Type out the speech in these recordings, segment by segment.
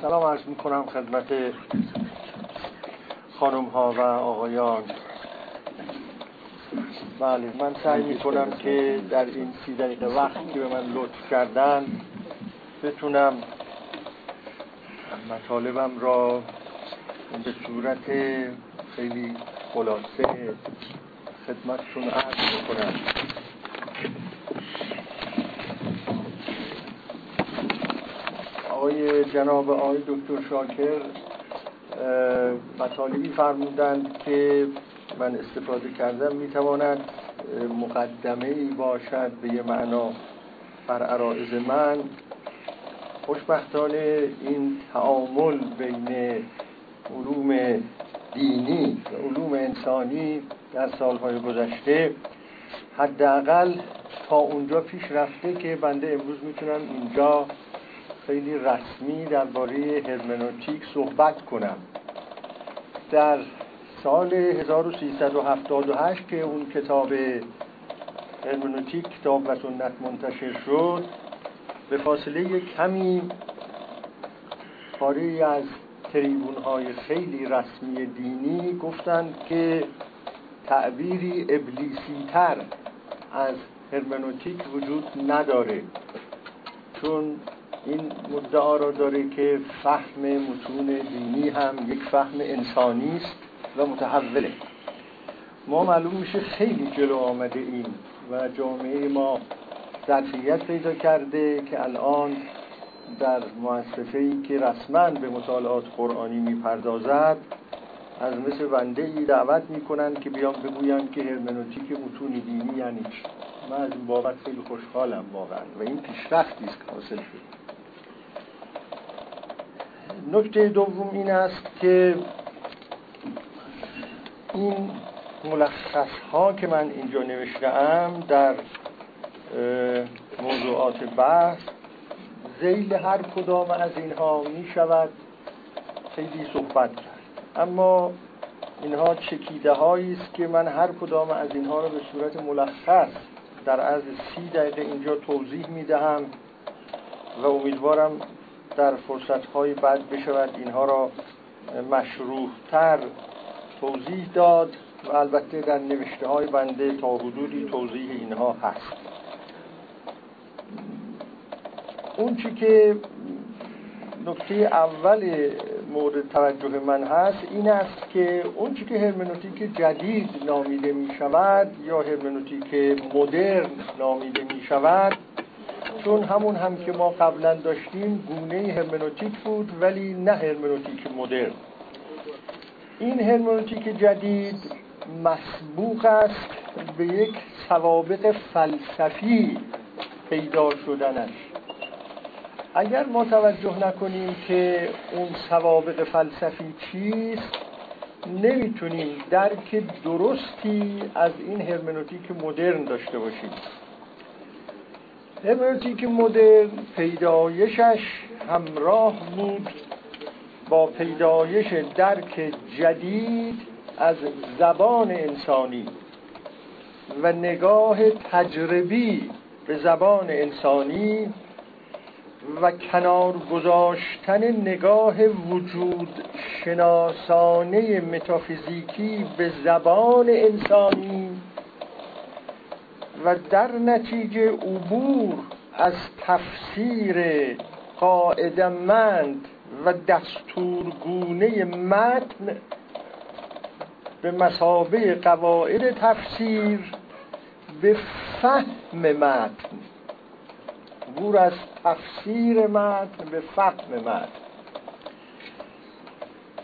سلام عرض می کنم خدمت خانم ها و آقایان. بله من سعی می کنم که در این سی دقیقه وقت که به من لطف کردن بتونم مطالبم را به صورت خیلی خلاصه خدمتشون عرض کنم آقای جناب آقای دکتر شاکر مطالبی فرمودند که من استفاده کردم می‌تواند مقدمه ای باشد به یه معنا بر عرائز من. خوشبختانه این تعامل بین علوم دینی و علوم انسانی در سالهای گذشته حداقل تا اونجا پیش رفته که بنده امروز می‌تونم اینجا خیلی رسمی درباره هرمنوتیک صحبت کنم. در سال 1378 که اون کتاب هرمنوتیک کتاب و سنت منتشر شد به فاصله کمی پاره از تریبون های خیلی رسمی دینی گفتند که تعبیری ابلیسی تر از هرمنوتیک وجود نداره. چون این مدعا را داره که فهم متون دینی هم یک فهم انسانی است و متحوله. ما معلوم میشه خیلی جلو آمده این و جامعه ما ظرفیت پیدا کرده که الان در مؤسسه ای که رسما به مطالعات قرآنی می‌پردازد از مثل بنده ای دعوت می‌کنن که بیان بگوین که هرمنوتیک متون دینی یعنی چی. من از این بابت خیلی خوشحالم واقعا و این پیشرفتی است که حاصل شد نکته دوم این است که این ملخص ها که من اینجا نوشتم در موضوعات بحث زیل هر کدام از اینها می شود خیلی صحبت کرد. اما اینها چکیده هایی است که من هر کدام از اینها را به صورت ملخص در از سی دقیقه اینجا توضیح می دهم و امیدوارم در فرصت های بعد بشود اینها را مشروحتر توضیح داد و البته در نوشته های بنده تا حدودی توضیح اینها هست. اون چی که نکته اول مورد توجه من هست این است که اون چی که هرمنوتیک جدید نامیده می شود یا هرمنوتیک مدرن نامیده می شود چون همون هم که ما قبلا داشتیم گونه هرمنوتیک بود ولی نه هرمنوتیک مدرن. این هرمنوتیک جدید مسبوق است به یک سوابق فلسفی پیدا شدنش. اگر ما توجه نکنیم که اون سوابق فلسفی چیست نمی‌تونیم درک درستی از این هرمنوتیک مدرن داشته باشیم. هرمنوتیک مدرن پیدایشش همراه بود با پیدایش درک جدید از زبان انسانی و نگاه تجربی به زبان انسانی و کنار گذاشتن نگاه وجود شناسانه متافیزیکی به زبان انسانی و در نتیجه عبور از تفسیر قاعدمند و دستورگونه متن به مسابه قواعد تفسیر به فهم متن. عبور از تفسیر متن به فهم متن.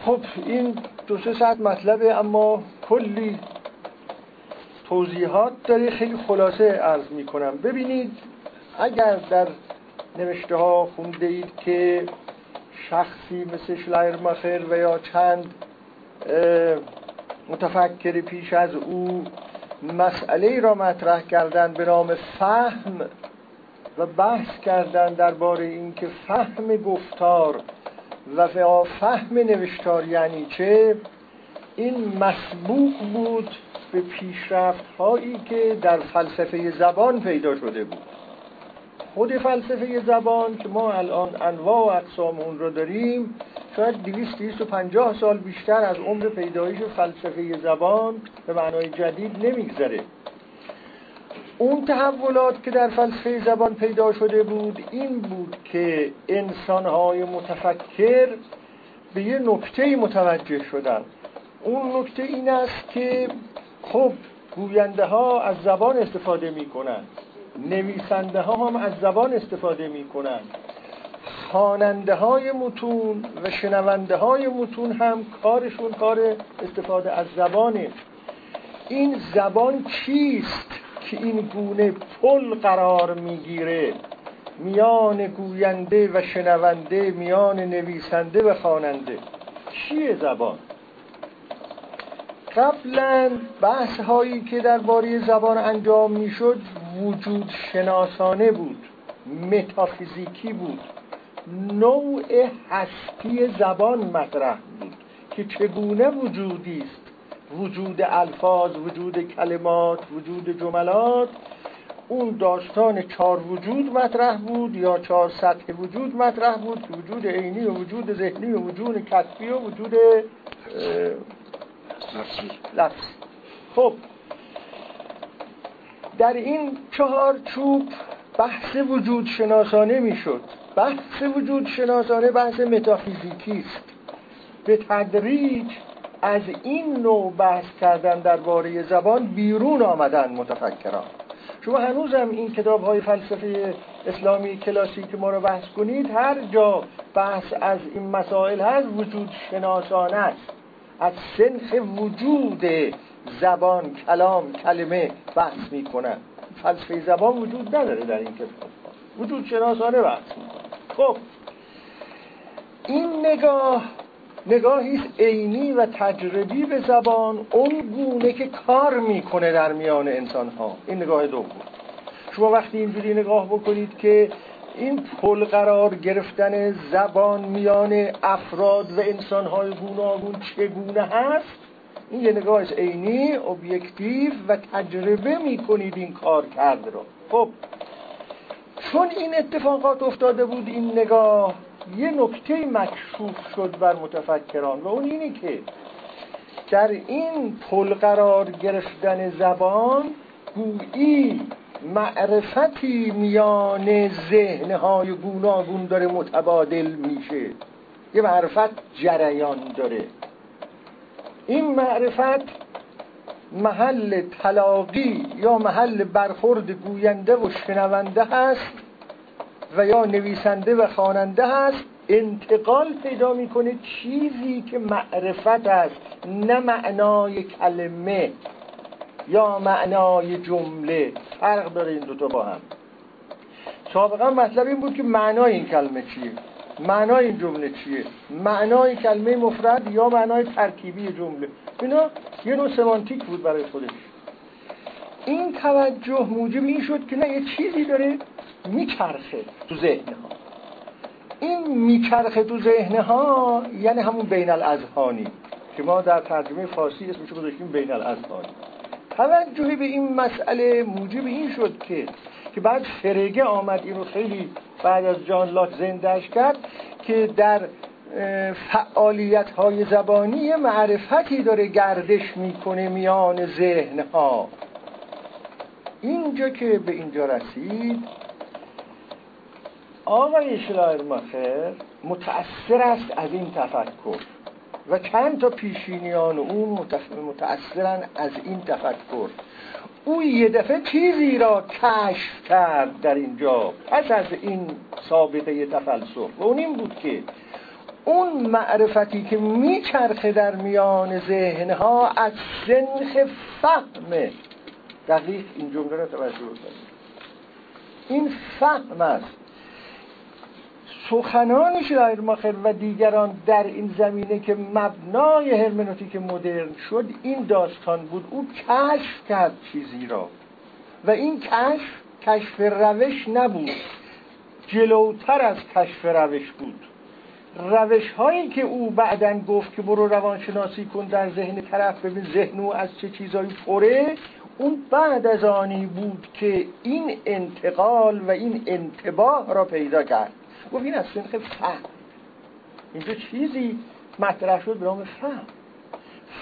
خب این دو سه ساعت مطلبه اما کلی توضیحات داره. خیلی خلاصه عرض می کنم ببینید اگر در نوشته ها خونده اید که شخصی مثل شلایرماخر و یا چند متفکر پیش از او مسئله را مطرح کردن به نام فهم و بحث کردن درباره اینکه فهم گفتار و فهم نوشتار یعنی چه این مسبوق بود به پیشرفت هایی که در فلسفه زبان پیدا شده بود. خود فلسفه زبان که ما الان انواع و اقسام اون رو داریم شاید 200 250 سال بیشتر از عمر پیدایش فلسفه زبان به معنای جدید نمیگذره. اون تحولات که در فلسفه زبان پیدا شده بود این بود که انسانهای متفکر به یه نکته متوجه شدن. اون نکته این است که خب گوینده ها از زبان استفاده می کنند نویسنده ها هم از زبان استفاده می کنند خواننده های متون و شنونده های متون هم کارشون کار استفاده از زبانه. این زبان چیست که این گونه پل قرار می‌گیره؟ میان گوینده و شنونده میان نویسنده و خواننده. چیه زبان؟ قبلا بحث هایی که درباره زبان انجام می‌شد وجود شناسانه بود متافیزیکی بود نوع هستی زبان مطرح بود که چگونه وجودی است؟ وجود الفاظ وجود کلمات وجود جملات؟ اون داستان چهار وجود مطرح بود یا چهار سطح وجود مطرح بود؟ وجود عینی و وجود ذهنی و وجود کتبی و وجود لفظی خب. در این چهار چوب بحث وجود شناسانه می‌شد. بحث وجود شناسانه بحث متافیزیکی است. به تدریج از این نوع بحث کردن درباره زبان بیرون آمدن متفکران. شما هنوزم این کتاب های فلسفه اسلامی کلاسیک ما رو بحث کنید. هر جا بحث از این مسائل هست وجود شناسانه است. از سنف وجود زبان کلام کلمه بحث می‌کنن. فلسفه زبان وجود نداره در این کتاب وجود شناسانه بحث می‌کنن خب این نگاه نگاهی عینی و تجربی به زبان اون گونه که کار می‌کنه در میان انسان ها این نگاه دوم. شما وقتی اینجوری نگاه بکنید که این پل قرار گرفتن زبان میان افراد و انسانهای گوناگون چگونه هست؟ این یه نگاه عینی ابیکتیو و تجربه می‌کنید این کار کرده رو. خب چون این اتفاقات افتاده بود این نگاه یه نکته مکشوف شد بر متفکران و اون اینی که در این پل قرار گرفتن زبان گویی معرفتی میان ذهنهای گوناگون داره متبادل میشه. یه معرفت جریان داره. این معرفت محل تلاقی یا محل برخورد گوینده و شنونده هست و یا نویسنده و خواننده هست. انتقال پیدا می‌کنه چیزی که معرفت است نه معنای کلمه. یا معنای جمله فرق داره این دوتا با هم. سابقا مطلب این بود که معنای این کلمه چیه؟ معنای این جمله چیه؟ معنای کلمه مفرد یا معنای ترکیبی جمله؟ اینا یه نوع سمانتیک بود برای خودش. این توجه موجب این شد که نه یه چیزی داره میچرخه تو ذهن ها این میچرخه تو ذهن ها یعنی همون بین الاذهانی که ما در ترجمه فارسی اسمشو گذاشتیم بین توجهی به این مسئله موجب این شد که که بعد فرگه آمد اینو خیلی بعد از جان لاک زندهش کرد که در فعالیت های زبانی معرفتی داره گردش می‌کنه میان ذهن ها اینجا که به اینجا رسید آقای مخر متأثر است از این تفکر. و چند تا پیشینیان اون متأثرن از این تفکر. او یه دفعه چیزی را کشف کرد در اینجا پس از این سابقه تفلسف. و اون این بود که اون معرفتی که میچرخه در میان ذهنها از سنخ فهم. دقیق این جمله را توجه کنید این فهم است. سخنان ماخر و دیگران در این زمینه که مبنای هرمنوتیک مدرن شد این داستان بود. او کشف کرد چیزی را. و این کشف کشف روش نبود. جلوتر از کشف روش بود. روش هایی که او بعدا گفت که برو روانشناسی کن در ذهن طرف ببین ذهن او از چه چیزایی پره اون بعد از آنی بود که این انتقال و این انتباه را پیدا کرد. گفت این از سنخ فهم. اینجا چیزی مطرح شد به نام فهم.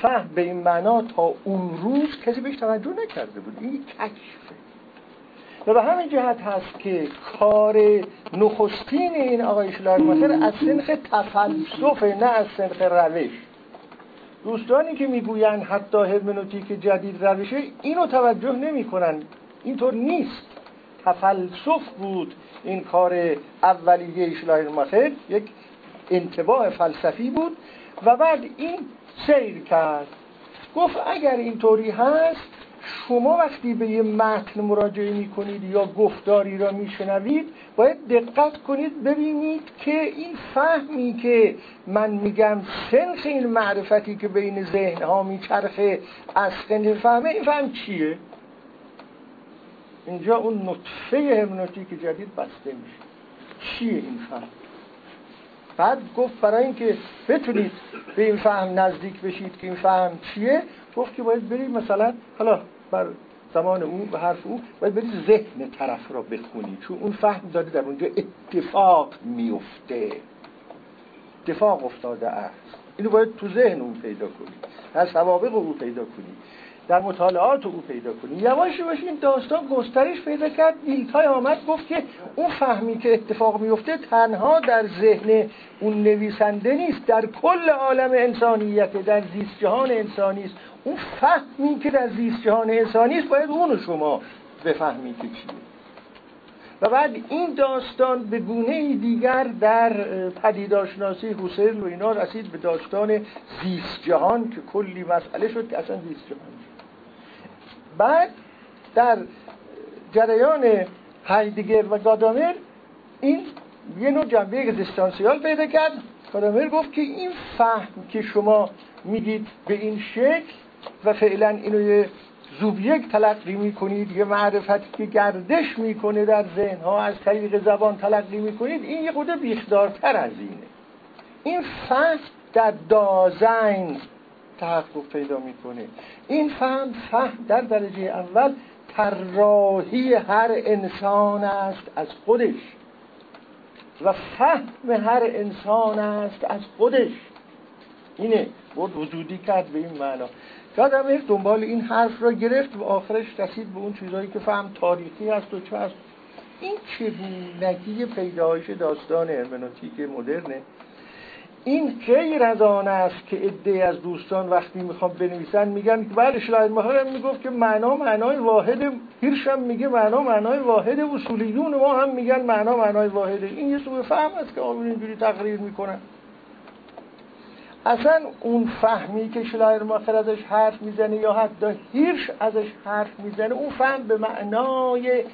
فهم به این معنا تا اون روز کسی بهش توجه نکرده بود. این کشفه. و به همین جهت هست که کار نخستین این آقای شلارماتر از سنخ تفلسفه نه از سنخ روش. دوستانی که می‌گویند حتی هرمنوتیک جدید روشه اینو توجه نمی‌کنن اینطور نیست. تفلسف بود این کار اولیه شلایرماخر یک انتباه فلسفی بود و بعد این سیر کرد. گفت اگر اینطوری هست شما وقتی به یه متن مراجعه می کنید یا گفتاری را میشنوید باید دقت کنید ببینید که این فهمی که من میگم سنخ این معرفتی که بین ذهن ها میچرخه از فهمه این فهم چیه؟ اینجا اون نطفه همنوتیک جدید بسته میشه. چیه این فهم؟ بعد گفت برای اینکه بتونید به این فهم نزدیک بشید که این فهم چیه گفت که باید برید مثلا حالا بر زمان او و حرف او باید برید ذهن طرف را بخونید. چون اون فهم داده در اونجا اتفاق میفته. اتفاق افتاده است. اینو باید تو ذهن اون پیدا کنید. از سوابق او پیدا کنید. در مطالعات او پیدا کنی یواش یواش این داستان گسترش پیدا کرد. دیلتای آمد گفت که اون فهمی که اتفاق میفته تنها در ذهن اون نویسنده نیست. در کل عالم انسانیت در زیست جهان انسانی است. اون فهمی که در زیست جهان انسانی است باید اونو شما بفهمید که چیه. و بعد این داستان به گونه دیگر در پدیداشناسی حسین و اینا رسید به داستان زیست جهان که کلی مسئله شد که اصلا زیست جهان بعد در جریان هایدگر و گادامر این یه نوع جنبه اگزیستانسیال پیدا کرد. گادامر گفت که این فهم که شما میگید به این شکل و فعلا اینو یه زوبیک تلقی می‌کنید یه معرفتی که گردش می‌کنه در ذهن ها از طریق زبان تلقی می‌کنید این یه خود بیخدارتر از اینه. این فهم در دازین تحقق پیدا می‌کنه این فهم فهم در درجه اول طراحی هر انسان است از خودش و فهم هر انسان است از خودش. اینه. بود وجودی کرد به این معنا. یادم دنبال این حرف را گرفت و آخرش رسید به اون چیزهایی که فهم تاریخی است و چه است. این چگونگی پیدایش داستان هرمنوتیک مدرنه این غیر از آن است که عده از دوستان وقتی می‌خوام بنویسن میگن بعد شلاید مهار می‌گفت که معنا معنای واحد هیرشم میگه معنا معنای واحد اصولیون ما هم میگن معنا معنای واحده. این یه سوء فهم است که آمین اینجوری تقریر می‌کنن. اصلا اون فهمی که شلایر ماخر ازش حرف می‌زنه یا حتی هیرش ازش حرف می‌زنه اون فهم به معنای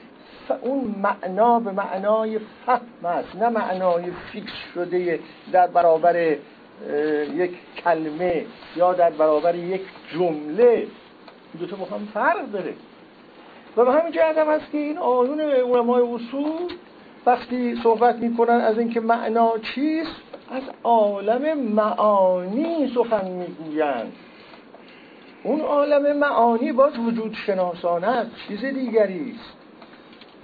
اون معنا به معنای فهم است نه معنای فیکس شده در برابر یک کلمه یا در برابر یک جمله. دو تا با هم فرق داره. و به همین جهت هم هست که این آیون علمای اصول وقتی صحبت می‌کنن از اینکه معنا چیست از عالم معانی سخن می‌گویند. اون عالم معانی باز وجود شناسانه چیز دیگری است.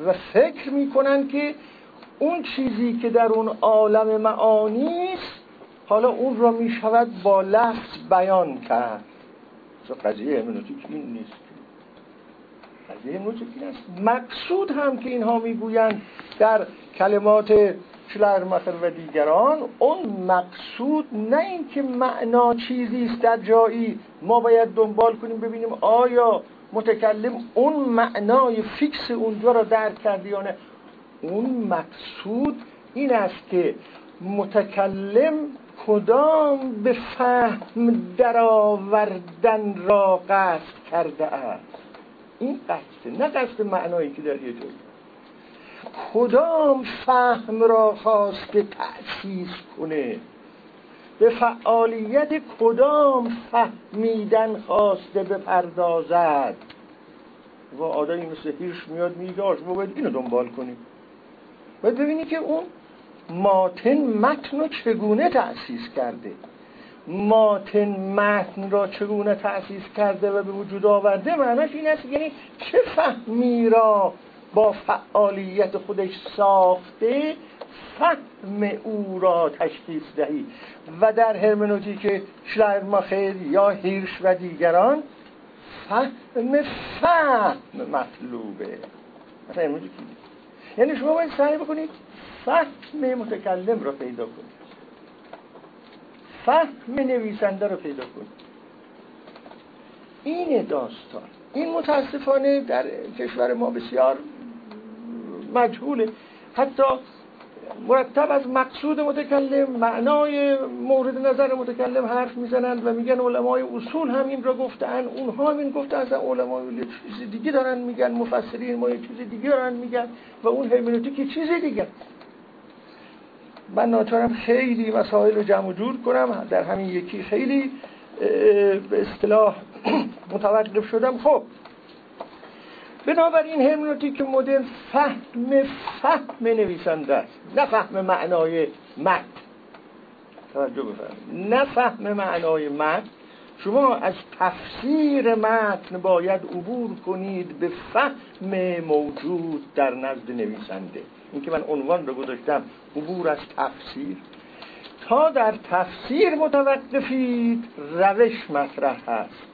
و فکر می‌کنن که اون چیزی که در اون عالم معانی است حالا اون را می‌شود با لفظ بیان کرد. قضیه همنوتیک این نیست. قضیه همنوتیک این است. مقصود هم که اینها می‌گویند در کلمات شلرمخر و دیگران اون مقصود نه اینکه معنا چیزی است در جایی ما باید دنبال کنیم ببینیم آیا متکلم اون معنای فیکس اونجا را درک کرده یا نه؟ اون مقصود این است که متکلم کدام به فهم درآوردن را قصد کرده است؟ این قصده نه قصد معنایی که در یه جایی کدام فهم را خواسته تأسیس کنه؟ به فعالیت کدام فهمیدن خواسته بپردازد؟ و آدمی مثل هیرش میاد میگه ما باید اینو دنبال کنیم باید ببینی که اون ماتن متن رو چگونه تأسیس کرده. ماتن متن را چگونه تأسیس کرده و به وجود آورده؟ معناش این است یعنی چه فهمی را با فعالیت خودش ساخته فهم او را تشخیص دهی. و در هرمنوتیک شلایرماخر یا هیرش و دیگران فهم فهم مطلوبه. یعنی شما باید سعی بکنید فهم متکلم را پیدا کنید. فهم نویسنده رو پیدا کنید. این داستان این متاسفانه در کشور ما بسیار مجهوله. حتی مرتب از مقصود متکلم معنای مورد نظر متکلم حرف می‌زنند و میگن علمای اصول هم این را گفتن اونها هم این گفتن از علمای یه چیز دیگه دارن میگن مفسرین ما یه چیز دیگه دارن میگن و اون که چیز دیگه. من ناچارم خیلی مسائل رو جمع جور کنم. در همین یکی خیلی به اصطلاح متوقف شدم. خب بنابراین هرمنوتیک مدرن فهم فهم نویسنده است. نه فهم معنای متن توجه بفرمایید. نه فهم معنای متن شما از تفسیر متن باید عبور کنید به فهم موجود در نزد نویسنده. اینکه من عنوان رو گذاشتم عبور از تفسیر. تا در تفسیر متوقفید روش مطرح هست.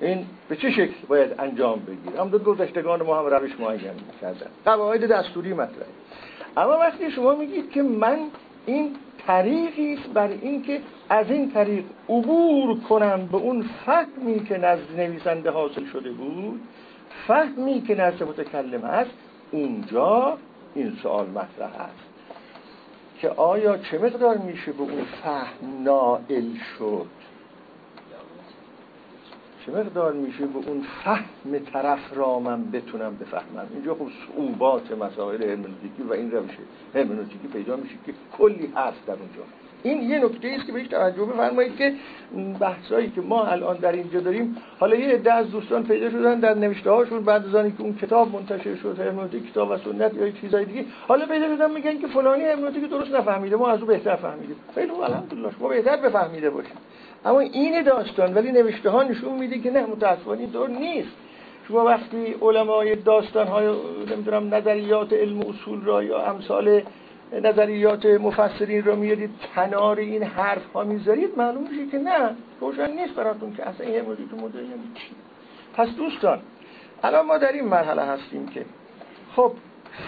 این به چه شکل باید انجام بگیر هم دو گذشتگان ما هم روش معین کردن قواعد دستوری مطرح اما وقتی شما میگید که من این طریقی است بر اینکه از این طریق عبور کنم به اون فهمی که نزد نویسنده حاصل شده بود فهمی که نزد متکلم هست اونجا این سوال مطرح است. که آیا چه مقدار میشه به اون فهم نائل شد؟ چه مقدار میشه به اون فهم طرف را من بتونم بفهمم؟ اینجا خب صعوبات مسائل هرمنوتیکی و این روش هرمنوتیکی پیدا میشه که کلی هست در اونجا. این یه نکته است که بهش توجه بفرمایید که بحثایی که ما الان در اینجا داریم حالا یه عده از دوستان پیدا شدن در نوشته هاشون بعد از که اون کتاب منتشر شد هرمنوتیک کتاب و سنت یا چیزای دیگه حالا پیدا شدن میگن که فلانی هرمنوتیک درست نفهمیده ما از او بهتر فهمیدیم. خیلی الحمدلله ما بهتر بفهمیده باشیم اما این داستان ولی نوشته ها نشون میده که نه متاسفانه دور نیست. شما وقتی علمای داستان های نمی‌دونم نظریات علم اصول را یا امثال نظریات مفسرین را میارید کنار این حرف ها می‌ذارید معلوم میشه که نه روشن نیست براتون که اصلا این موضوع تو مدل چی. پس دوستان الان ما در این مرحله هستیم که خب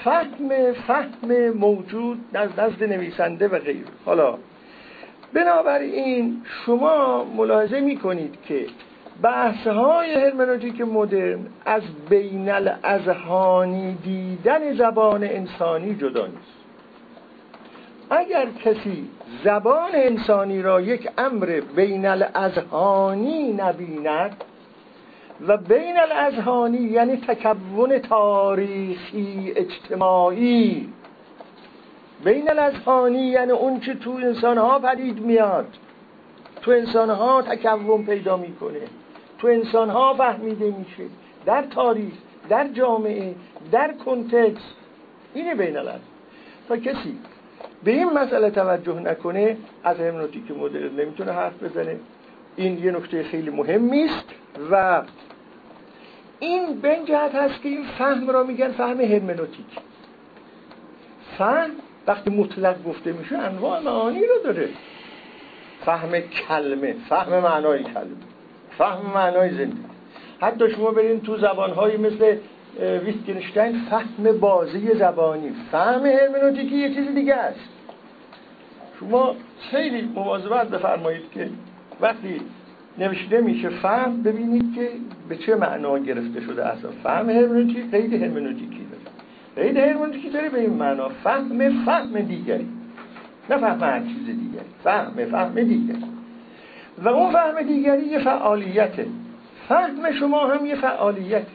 فهم فهم موجود نزد نویسنده و غیر حالا بنابراین شما ملاحظه می کنید که بحث های هرمنوتیک مدرن از بین الازهانی دیدن زبان انسانی جدا نیست. اگر کسی زبان انسانی را یک امر بین الازهانی نبیند و بین الازهانی یعنی تکون تاریخی اجتماعی بین الازهانی یعنی اون که تو انسان ها پدید میاد. تو انسان ها پیدا می‌کنه. تو انسان ها فهمیده میشه. در تاریخ در جامعه در کنتکس اینه بین الازهانی تا کسی به این مسئله توجه نکنه از همنوتیک مدرن نمی‌تونه حرف بزنه. این یه نکته خیلی مهمی است و این به جهت هست که این فهم را میگن فهم همنوتیک فهم وقتی مطلق گفته میشه انواع معانی رو داره. فهم کلمه فهم معنای کلمه فهم معنای زندگی. حتی شما برین تو زبانهایی مثل ویتگنشتین فهم بازی زبانی فهم هرمنوتیکی یه چیز دیگه است. شما خیلی مواظبت بفرمایید که وقتی نوشته میشه فهم ببینید که به چه معنا گرفته شده اصلا. فهم هرمنوتیک قید هرمنوتیکی داره قید هرمنوتیکی داره به این معنا؟ فهم فهم دیگری. نه فهم هر چیز دیگری. فهم فهم دیگری. و اون فهم دیگری یه فعالیته. فهم شما هم یه فعالیت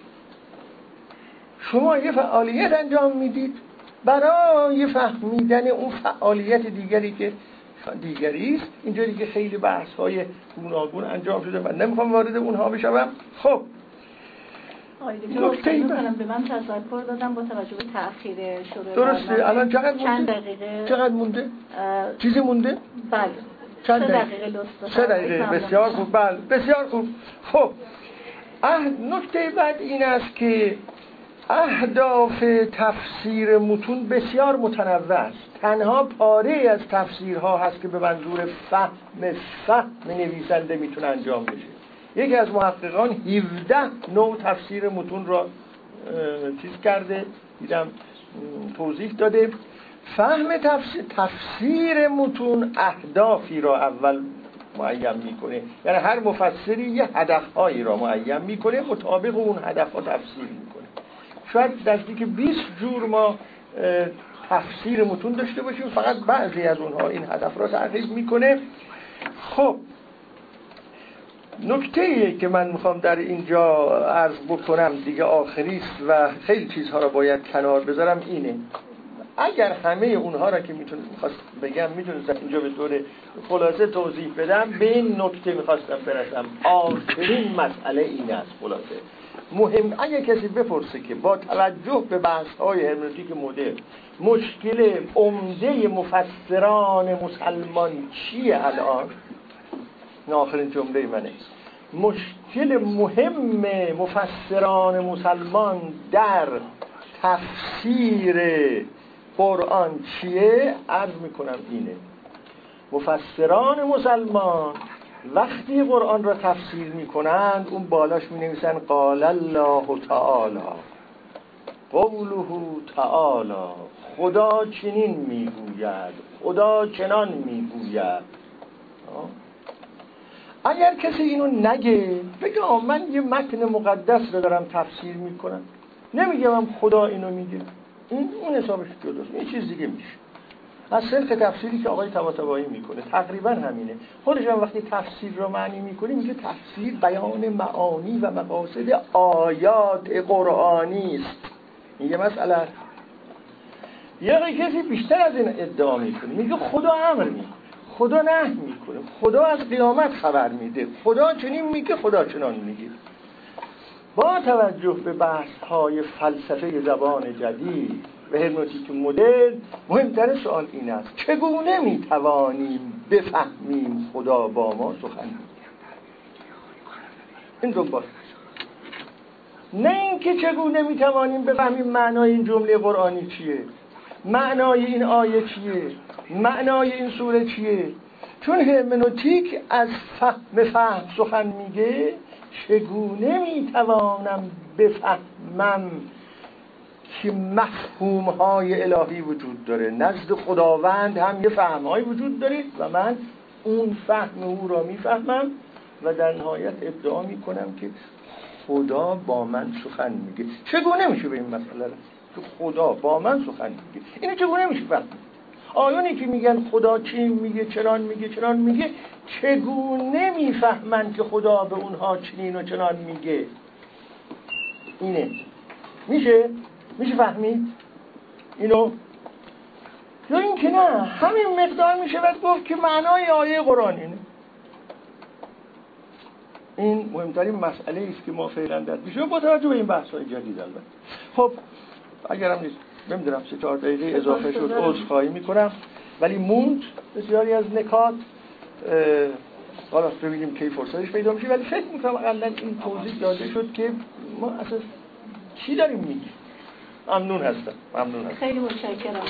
شما یه فعالیت انجام می‌دید برای فهمیدن اون فعالیت دیگری که دیگری است. اینجا دیگه خیلی بحث های گوناگون انجام شده من نمی‌خوام وارد اونها بشم. خب نکته کنم به من تذکر دادم با توجه به تأخیر شروع درسته. الان چقدر چند دقیقه؟ چقدر مونده؟ چیزی مونده؟ بله. چند دقیقه؟ سه دقیقه. بسیار خوب. بله. بسیار خوب. خب. نکته بعد این است که اهداف تفسیر متون بسیار متنوع است. تنها پاره از تفسیرها هست که به منظور فهم فهم نویسنده می‌تونه انجام بشه. یکی از محققان 17 نوع تفسیر متون را چیز کرده دیدم توضیح داده. فهم تفسیر, تفسیر متون اهدافی را اول معین می‌کنه. یعنی هر مفسری یه هدفهایی را معین می‌کنه مطابق اون هدفها تفسیر می‌کنه. شاید نزدیک 20 جور ما تفسیر متون داشته باشیم فقط بعضی از اونها این هدف را تعقیب می‌کنه. خب نکته که من می‌خوام در اینجا عرض بکنم دیگه آخری است و خیلی چیزها را باید کنار بذارم اینه. اگر همه اونها را که می‌تونم بگم می‌تونستم اینجا به طور خلاصه توضیح بدم به این نکته می‌خواستم برسم. آخرین مسئله این است خلاصه. مهم اگه کسی بپرسه که با توجه به بحث های هرمنوتیک مدرن مشکل عمده مفسران مسلمان چیه الان؟ این آخرین جمله منه مشکل مهم مفسران مسلمان در تفسیر قرآن چیه؟ عرض می‌کنم اینه. مفسران مسلمان وقتی قرآن را تفسیر می‌کنند اون بالاش می نویسن قال الله تعالی. قوله تعالی خدا چنین می‌گوید خدا چنان می‌گوید. اگر کسی اینو نگه بگه من یه متن مقدس رو دارم تفسیر می‌کنم. نمیگه من خدا اینو میگه. این اون حسابش جداست این چیز دیگه میشه. از سلک تفسیری که آقای طباطبایی می‌کنه تقریبا همینه. خودش هم وقتی تفسیر رو معنی می‌کنه میگه تفسیر بیان معانی و مقاصد آیات قرآنی است. میگه مسئله یه کسی بیشتر از این ادعا می‌کنه. میگه خدا امر می‌کنه. خدا نه می‌کنه. خدا از قیامت خبر میده. خدا چنین میگه خدا چنان میگه. با توجه به بحث های فلسفه زبان جدید و هرموتیک مدل مهمتر سوال این است. چگونه می‌توانیم بفهمیم خدا با ما سخن این دنبال نه اینکه چگونه می‌توانیم بفهمیم معنای این جمله قرآنی چیه. معنای این آیه چیه. معنای این سوره چیه؟ چون هرمنوتیک از فهم فهم سخن میگه چگونه می‌توانم بفهمم که مفهوم های الهی وجود داره؟ نزد خداوند هم یه فهم های وجود داره و من اون فهم او را می‌فهمم و در نهایت ادعا می‌کنم که خدا با من سخن میگه. چگونه میشه به این مسئله که خدا با من سخن میگه. اینو چگونه میشه فهم آیانی که میگن خدا چی میگه چنان میگه چنان میگه چگونه می‌فهمن که خدا به اونها چنین و چنان میگه؟ اینه. میشه؟ میشه فهمید؟ اینو؟ یا این که نه همین مقدار میشه باید گفت که معنای آیه قرآن اینه. این مهمترین مسئله است که ما فعلا در میشه با توجه به این بحث های جدید البته. خب اگرم نیست. نمی‌دونم سه چهار دقیقه اضافه شد عذر خواهی می‌کنم. ولی موند بسیاری از نکات حالا ببینیم کی فرصتش پیدا میشه ولی فکر می‌کنم اقلا این توضیح داده شد که ما اساس چی داریم میگیم؟ ممنون هستم ممنون هستم. خیلی متشکرم.